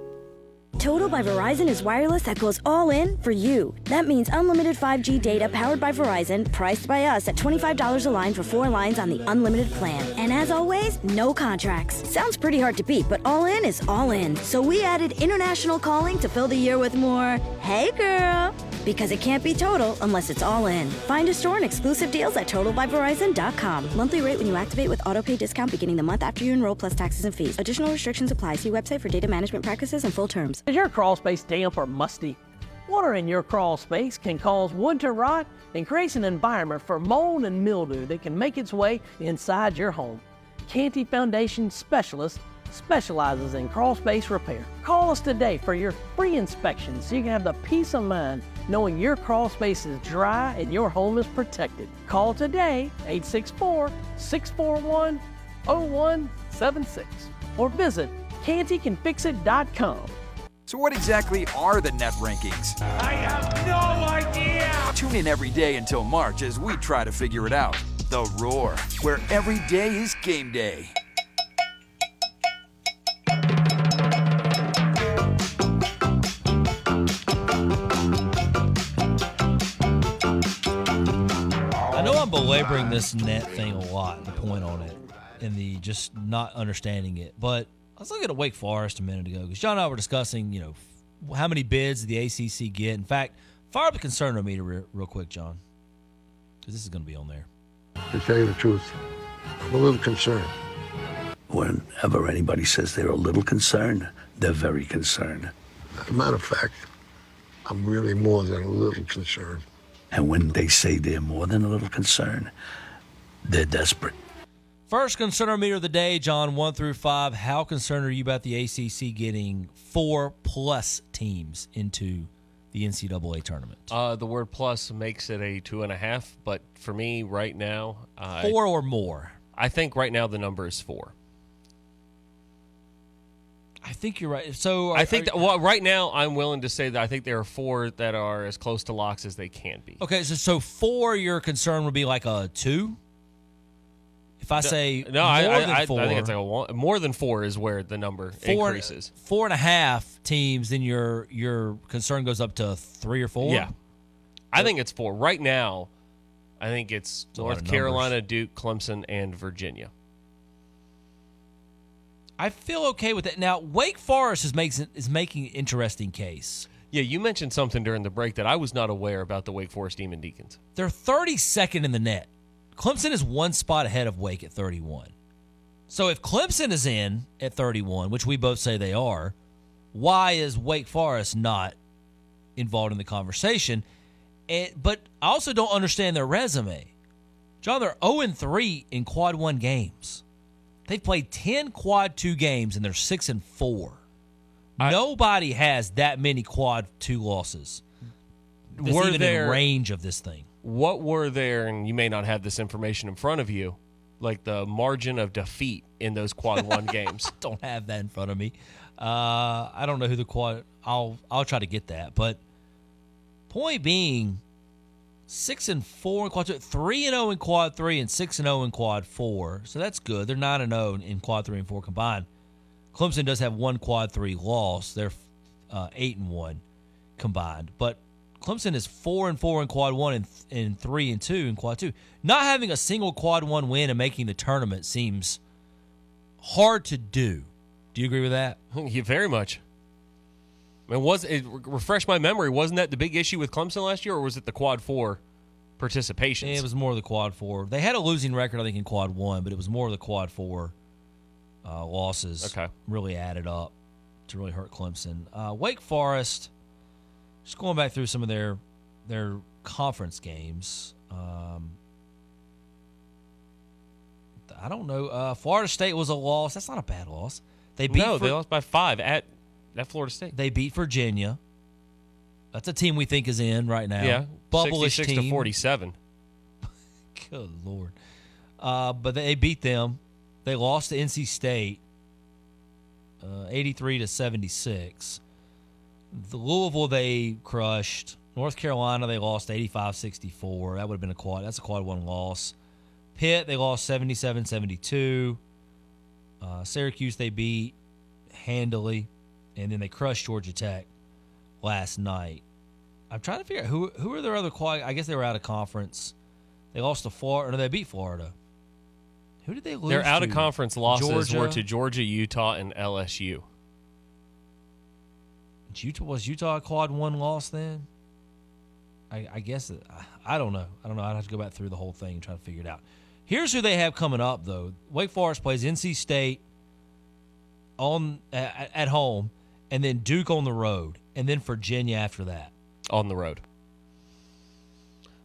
Total by Verizon is wireless that goes all in for you. That means unlimited 5G data powered by Verizon, priced by us at $25 a line for four lines on the unlimited plan. And as always, no contracts. Sounds pretty hard to beat, but all in is all in. So we added international calling to fill the year with more, hey girl, because it can't be total unless it's all in. Find a store and exclusive deals at totalbyverizon.com. Monthly rate when you activate with autopay discount beginning the month after you enroll plus taxes and fees. Additional restrictions apply. See website for data management practices and full terms. Is your crawl space damp or musty? Water in your crawl space can cause wood to rot and creates an environment for mold and mildew that can make its way inside your home. Canty Foundation specialists specializes in crawl space repair. Call us today for your free inspection so you can have the peace of mind knowing your crawl space is dry and your home is protected. Call today 864 641 0176 or visit cantycanfixit.com. So, what exactly are the net rankings? I have no idea. Tune in every day until March as we try to figure it out. The Roar, where every day is game day. Belaboring this net thing a lot, the point on it, and the just not understanding it. But I was looking at Wake Forest a minute ago because John and I were discussing, you know, f- how many bids the ACC get. In fact, fire up the concernometer real, real quick, John, because this is going to be on there. To tell you the truth, I'm a little concerned. Whenever anybody says they're a little concerned, they're very concerned. As a matter of fact, I'm really more than a little concerned. And when they say they're more than a little concerned, they're desperate. First concern concernometer of the day, John, one through five. How concerned are you about the ACC getting four plus teams into the NCAA tournament? Uh, the word plus makes it a two and a half, but for me right now, uh, Four or more. I think right now the number is four. I think you're right. So I think that, well, right now I'm willing to say that I think there are four that are as close to locks as they can be. Okay, so so four, your concern would be like a two. If I say no, more I, I, four, I think it's like a one, more than four is where the number four, increases. four and a half teams, then your your concern goes up to three or four. Yeah, I think it's four right now. I think it's a lot of North Carolina, Duke, Clemson, and Virginia. I feel okay with it. Now, Wake Forest is makes is making an interesting case. Yeah, you mentioned something during the break that I was not aware about the Wake Forest Demon Deacons. They're 32nd in the net. Clemson is one spot ahead of Wake at 31. So if Clemson is in at 31, which we both say they are, why is Wake Forest not involved in the conversation? And, but I also don't understand their resume. John, they're 0 3 in quad one games. They've played 10 quad two games and they're 6 and 4. Nobody has that many quad two losses. That's Were there- range of this thing. What were there, and you may not have this information in front of you, like the margin of defeat in those quad one games? don't have that in front of me. Uh, I don't know who the quad. I'll I'll try to get that. But point being, six and four in quad two, three and zero in quad three, and six and zero in quad four. So that's good. They're nine and zero in quad three and four combined. Clemson does have one quad three loss. They're uh, eight and one combined, but Clemson is four and four in quad one and, and three and two in quad two. Not having a single quad one win and making the tournament seems hard to do. Do you agree with that? yeah, very much. I mean, was it refresh my memory? Wasn't that the big issue with Clemson last year, or was it the quad four participation? It was more of the quad four. They had a losing record, I think, in quad one, but it was more of the quad four uh, losses. Okay. really added up to really hurt Clemson. Uh, Wake Forest, just going back through some of their their conference games. Um, I don't know. Uh, Florida State was a loss. That's not a bad loss. They beat no, Vir- they lost by five at at Florida State. They beat Virginia. That's a team we think is in right now. Yeah, Bubbleish 66 team. to forty-seven. Good lord. Uh, but they beat them. They lost to NC State, uh, eighty-three to seventy-six. The Louisville they crushed. North Carolina they lost 85-64. That would have been a quad. That's a quad one loss. Pitt they lost 77-72. Uh, Syracuse they beat handily, and then they crushed Georgia Tech last night. I'm trying to figure out who who are their other quad. I guess they were out of conference. They lost to Florida. They beat Florida. Who did they lose? To their out of conference losses Georgia. were to Georgia, Utah, and LSU. Utah was Utah a quad one loss then? I, I guess it, I don't know. I don't know. I'd have to go back through the whole thing and try to figure it out. Here's who they have coming up though. Wake Forest plays NC State on at, at home, and then Duke on the road, and then Virginia after that. On the road.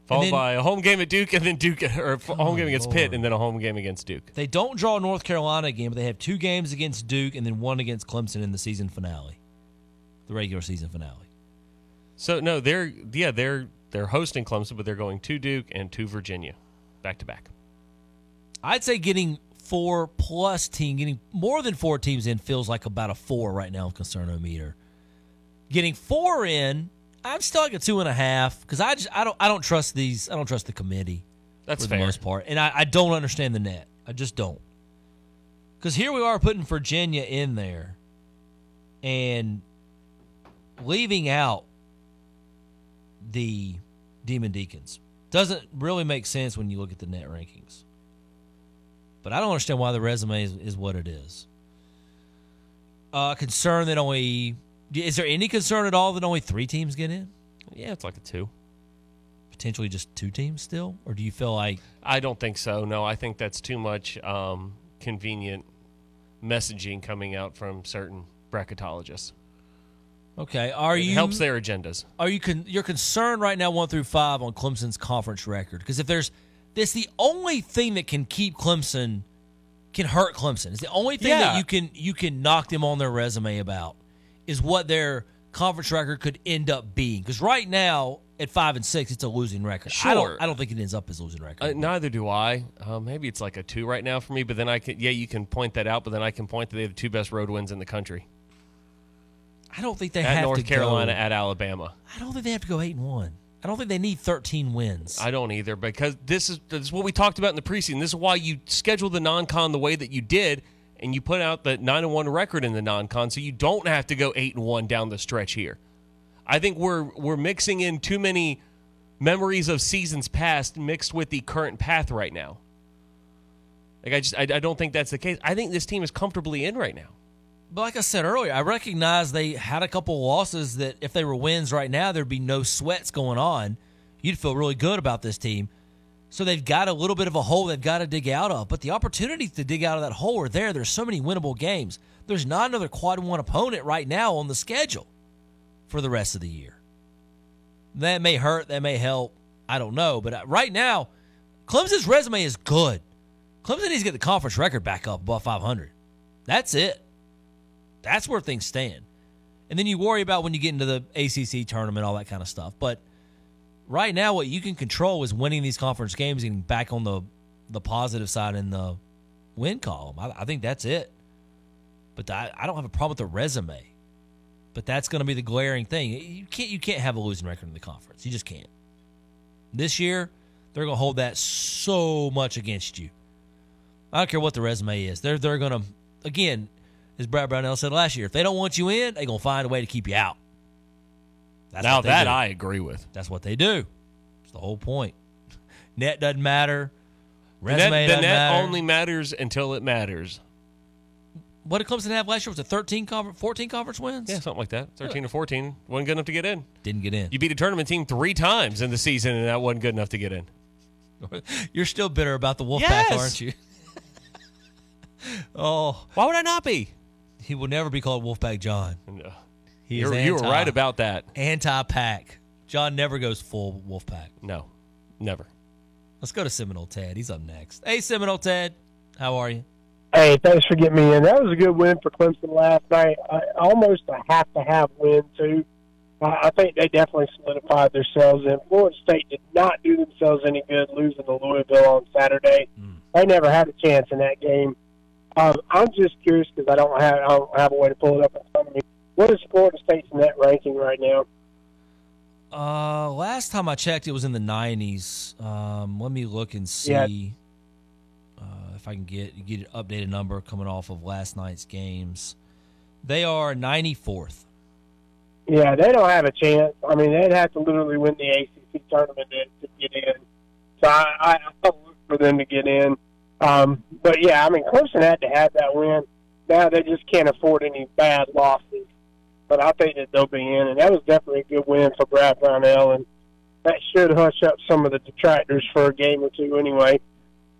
Followed then- by a home game at Duke, and then Duke, or a home Oh, game against Lord. Pitt, and then a home game against Duke. They don't draw North Carolina again, but they have two games against Duke and then one against Clemson in the season finale, the regular season finale. So no, they're yeah they're they're hosting Clemson, but they're going to Duke and to Virginia, back to back. I'd say getting four plus team, getting more than four teams in feels like about a four right now, concernometer. Getting four in, I'm still like a two and a half because I just I don't I don't trust these I don't trust the committee. That's for the fair. most part, and I, I don't understand the net. I just don't. Because here we are putting Virginia in there, and leaving out the Demon Deacons doesn't really make sense when you look at the net rankings. But I don't understand why the resume is, is what it is. Uh, concern that only is there any concern at all that only three teams get in? Yeah, it's like a two. Potentially just two teams still, or do you feel like I don't think so. No, I think that's too much um, convenient messaging coming out from certain bracketologists. okay? Are It you helps their agendas? Are you con- you're concerned right now one through five on Clemson's conference record? Because if there's this the only thing that can keep Clemson can hurt Clemson. It's the only thing that you can you can knock them on their resume about is what their conference record could end up being. Because right now at five and six, it's a losing record. I Sure. don't I don't think it ends up as a losing record. Uh, neither do I. Uh, maybe it's like a two right now for me, but then I can yeah you can point that out, but then I can point that they have the two best road wins in the country I don't think they at have North to Carolina Go, at Alabama. I don't think they have to go eight and one. I don't think they need thirteen wins. I don't either because this is this is what we talked about in the preseason. This is why you schedule the non-con the way that you did, and you put out the nine and one record in the non-con, so you don't have to go eight and one down the stretch here. I think we're we're mixing in too many memories of seasons past mixed with the current path right now. Like I just I, I don't think that's the case. I think this team is comfortably in right now. But like I said earlier, I recognize they had a couple losses that if they were wins right now, there'd be no sweats going on. You'd feel really good about this team. So they've got a little bit of a hole they've got to dig out of. But the opportunities to dig out of that hole are there. There's so many winnable games. There's not another quad one opponent right now on the schedule for the rest of the year. That may hurt, that may help. I don't know. But uh, right now, Clemson's resume is good. Clemson needs to get the conference record back up above 500. That's it. That's where things stand. And then you worry about when you get into the ACC tournament, all that kind of stuff. But right now, what you can control is winning these conference games and back on the the positive side in the win column. I, I think that's it. But I, I don't have a problem with the resume. But that's going to be the glaring thing. You can't you can't have a losing record in the conference. You just can't. This year, they're going to hold that so much against you. I don't care what the resume is. They're they're going to again as Brad Brownell said last year, if they don't want you in, they're going to find a way to keep you out. That's now that do. I agree with. That's what they do. It's the whole point. Net doesn't matter. The net, the net matter. only matters until it matters. what did Clemson have last year? Was it 13 conference, 14 conference wins? Yeah, something like that. 13 or 14. Wasn't good enough to get in. Didn't get in. You beat a tournament team three times in the season, and that wasn't good enough to get in. You're still bitter about the Wolfpack, Yes. aren't you? oh, why would I not be? He will never be called Wolfpack John. No. He You're- is you were anti- right about that. Anti-pack. John never goes full Wolfpack. No, never. Let's go to Seminole Ted. He's up next. Hey, Seminole Ted, how are you? Hey, thanks for getting me in. That was a good win for Clemson last night. Uh, almost a half to half win too. Uh, I think they definitely solidified themselves. And Florida State did not do themselves any good losing to Louisville on Saturday. They never had a chance in that game. Um, I'm just curious because I don't have I don't have a way to pull it up in front of me. What is Florida State's net ranking right now? Uh, last time I checked, it was in the 90s. Um, let me look and see Yeah. uh, if I can get get an updated number coming off of last night's games. They are 94th. Yeah, they don't have a chance. I mean, they'd have to literally win the ACC tournament to, to get in. So I, I, I look for them to get in. Um, but yeah, I mean, Clemson had to have that win. Now they just can't afford any bad losses. But I think that they'll be in, and that was definitely a good win for Brad Brownell, and that should hush up some of the detractors for a game or two anyway.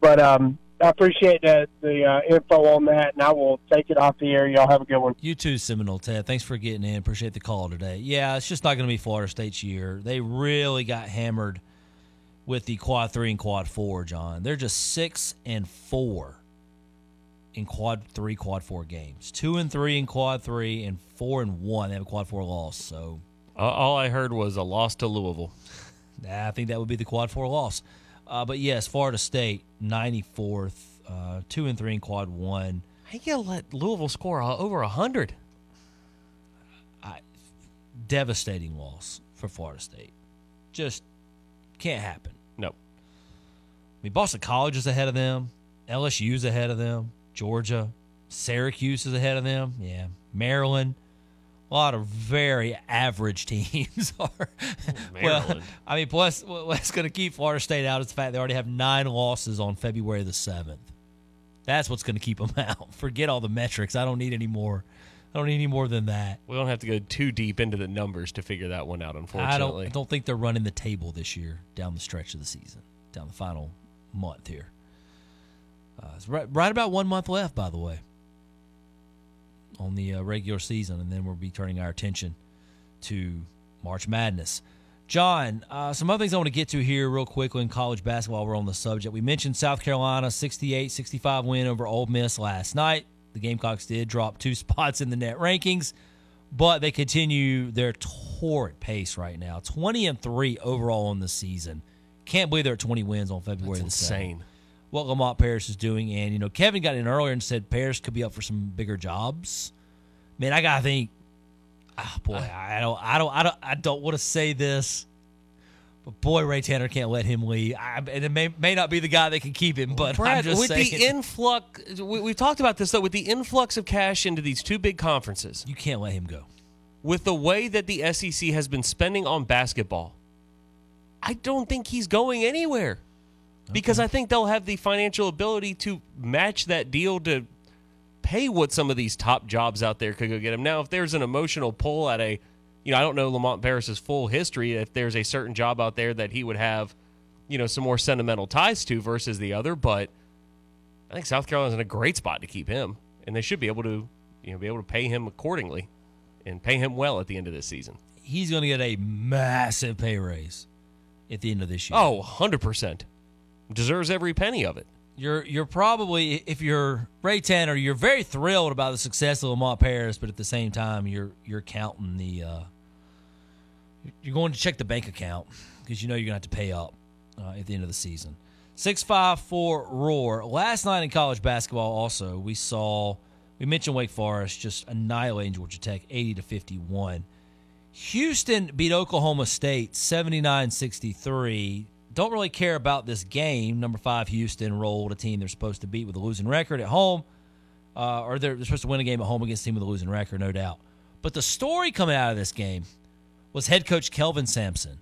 But um, I appreciate that the uh, info on that, and I will take it off the air. Y'all have a good one. You too, Seminole Ted. Thanks for getting in. Appreciate the call today. Yeah, it's just not going to be Florida State's year. They really got hammered with the quad three and quad four, John. They're just six and four in quad three, quad four games. Two and three in quad three, and four and one. They have a quad four loss. So Uh, all I heard was a loss to Louisville. Nah, I think that would be the quad four loss. Uh, but yes, Florida State, 94th, uh, two and three in quad one. How you let Louisville score a- over hundred? Devastating loss for Florida State. Just can't happen. I mean, Boston College is ahead of them. LSU's ahead of them. Georgia, Syracuse is ahead of them. Yeah, Maryland. A lot of very average teams are. well, Maryland. I mean, plus what's going to keep Florida State out is the fact they already have nine losses on February the seventh. That's what's going to keep them out. Forget all the metrics. I don't need any more. I don't need any more than that. We don't have to go too deep into the numbers to figure that one out. I Unfortunately, don't. I don't think they're running the table this year down the stretch of the season, down the final month here. Uh, it's right, right about one month left, by the way, on the uh, regular season, and then we'll be turning our attention to March Madness. John, uh, some other things I want to get to here real quickly in college basketball. We're on the subject. We mentioned South Carolina 68-65 win over Ole Miss last night. The Gamecocks did drop two spots in the net rankings, but they continue their torrid pace right now. 20 and 3 overall in the season. Can't believe they're at 20 wins on February That's the 2nd. insane. What Lamont Paris is doing, and you know, Kevin got in earlier and said Paris could be up for some bigger jobs. Man, I gotta think. Ah, boy, I don't, I don't, I don't, I don't want to say this, but boy, Ray Tanner can't let him leave. I, and it may may not be the guy that can keep him, but I'm Brad, just with saying. the influx, we, we've talked about this though. With the influx of cash into these two big conferences, you can't let him go. With the way that the SEC has been spending on basketball, I don't think he's going anywhere. Because I think they'll have the financial ability to match that deal to pay what some of these top jobs out there could go get him. Now, if there's an emotional pull at a, you know, I don't know Lamont Paris's full history. If there's a certain job out there that he would have, you know, some more sentimental ties to versus the other, but I think South Carolina's in a great spot to keep him, and they should be able to, you know, be able to pay him accordingly, and pay him well at the end of this season. He's going to get a massive pay raise at the end of this year. Oh, 100 percent, deserves every penny of it. You're you're probably if you're Ray Tanner, you're very thrilled about the success of Lamont Paris, but at the same time, you're you're counting the uh, you're going to check the bank account because you know you're going to have to pay up uh, at the end of the season. Six five four roar. Last night in college basketball, also we saw we mentioned Wake Forest just annihilating Georgia Tech, eighty to fifty one. Houston beat Oklahoma State 79 63. Don't really care about this game. Number five, Houston rolled a team they're supposed to beat with a losing record at home, uh, or they're, supposed to win a game at home against a team with a losing record, no doubt. But the story coming out of this game was head coach Kelvin Sampson,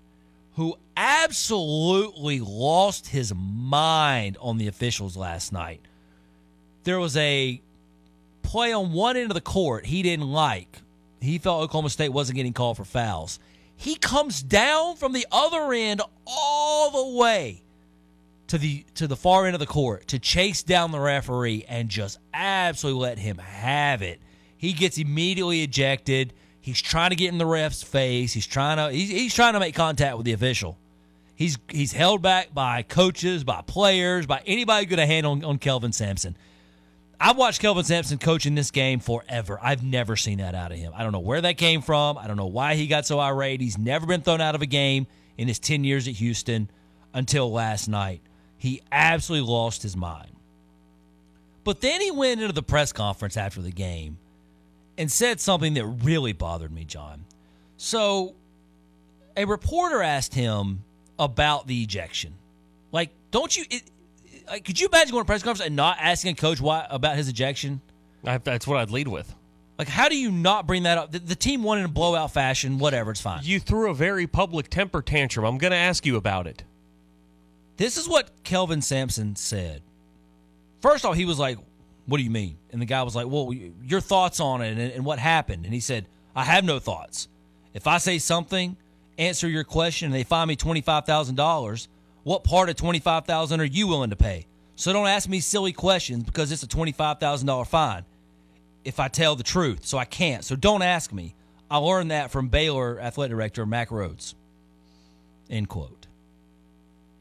who absolutely lost his mind on the officials last night. There was a play on one end of the court he didn't like. He felt Oklahoma State wasn't getting called for fouls. He comes down from the other end all the way to the to the far end of the court to chase down the referee and just absolutely let him have it. He gets immediately ejected. He's trying to get in the ref's face. He's trying to he's, he's trying to make contact with the official. He's he's held back by coaches, by players, by anybody good a hand on, on Kelvin Sampson. I've watched Kelvin Sampson coach in this game forever. I've never seen that out of him. I don't know where that came from. I don't know why he got so irate. He's never been thrown out of a game in his 10 years at Houston until last night. He absolutely lost his mind. But then he went into the press conference after the game and said something that really bothered me, John. So a reporter asked him about the ejection. Like, don't you. It, like, could you imagine going to a press conference and not asking a coach why about his ejection? I, that's what I'd lead with. Like, how do you not bring that up? The, the team won in a blowout fashion. Whatever, it's fine. You threw a very public temper tantrum. I'm going to ask you about it. This is what Kelvin Sampson said. First off, he was like, "What do you mean?" And the guy was like, "Well, your thoughts on it and, and what happened?" And he said, "I have no thoughts. If I say something, answer your question, and they fine me twenty five thousand dollars." What part of twenty five thousand are you willing to pay? So don't ask me silly questions because it's a twenty five thousand dollar fine. If I tell the truth, so I can't. So don't ask me. I learned that from Baylor athletic director Mack Rhoades. End quote.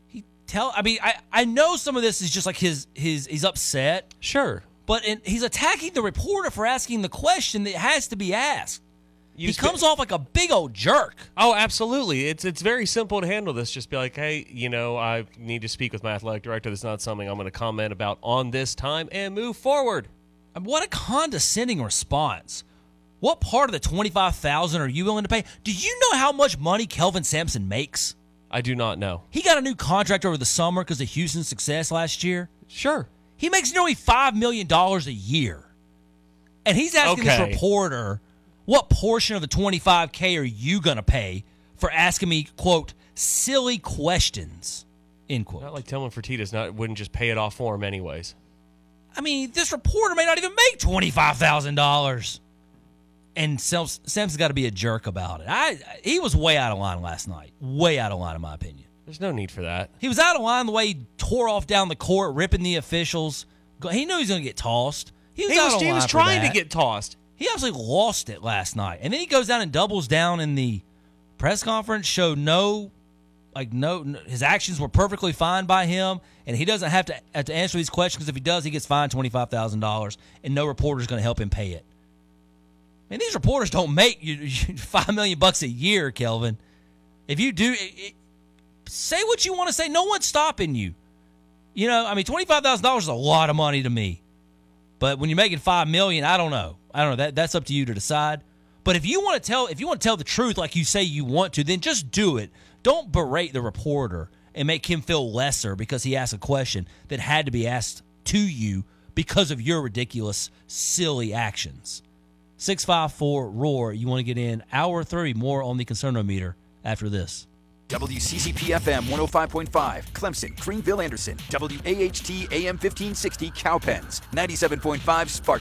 He tell. I mean, I I know some of this is just like his his he's upset. Sure. But in, he's attacking the reporter for asking the question that has to be asked. You he comes off like a big old jerk. Oh, absolutely. It's it's very simple to handle this. Just be like, hey, you know, I need to speak with my athletic director. That's not something I'm going to comment about on this time, and move forward. What a condescending response. What part of the twenty five thousand are you willing to pay? Do you know how much money Kelvin Sampson makes? I do not know. He got a new contract over the summer because of Houston's success last year. Sure. He makes nearly five million dollars a year, and he's asking Okay. this reporter, "What portion of the twenty five k are you going to pay for asking me quote silly questions?" End quote. Not like Tillman Fertitta's not wouldn't just pay it off for him anyways. I mean, this reporter may not even make twenty five thousand dollars, and Sam- Sampson's got to be a jerk about it. I he was way out of line last night. Way out of line, in my opinion. There's no need for that. He was out of line the way he tore off down the court, ripping the officials. He knew he was going to get tossed. He was, He out was, he was trying to get tossed. He absolutely lost it last night, and then he goes down and doubles down in the press conference. Showed no, like no, no- his actions were perfectly fine by him, and he doesn't have to have to answer these questions. If he does, he gets fined twenty five thousand dollars, and no reporter's going to help him pay it. And these reporters don't make you, you five million bucks a year, Kelvin. If you do, it, it- say what you want to say. No one's stopping you. You know, I mean, twenty five thousand dollars is a lot of money to me. But when you're making five million, I don't know. I don't know. That that's up to you to decide. But if you want to tell if you want to tell the truth like you say you want to, then just do it. Don't berate the reporter and make him feel lesser because he asked a question that had to be asked to you because of your ridiculous, silly actions. 654 Roar, you want to get in hour three, more on the concernometer after this. WCCP FM 105.5, Clemson, Greenville, Anderson, WAHT AM 1560, Cowpens, 97.5, Spark.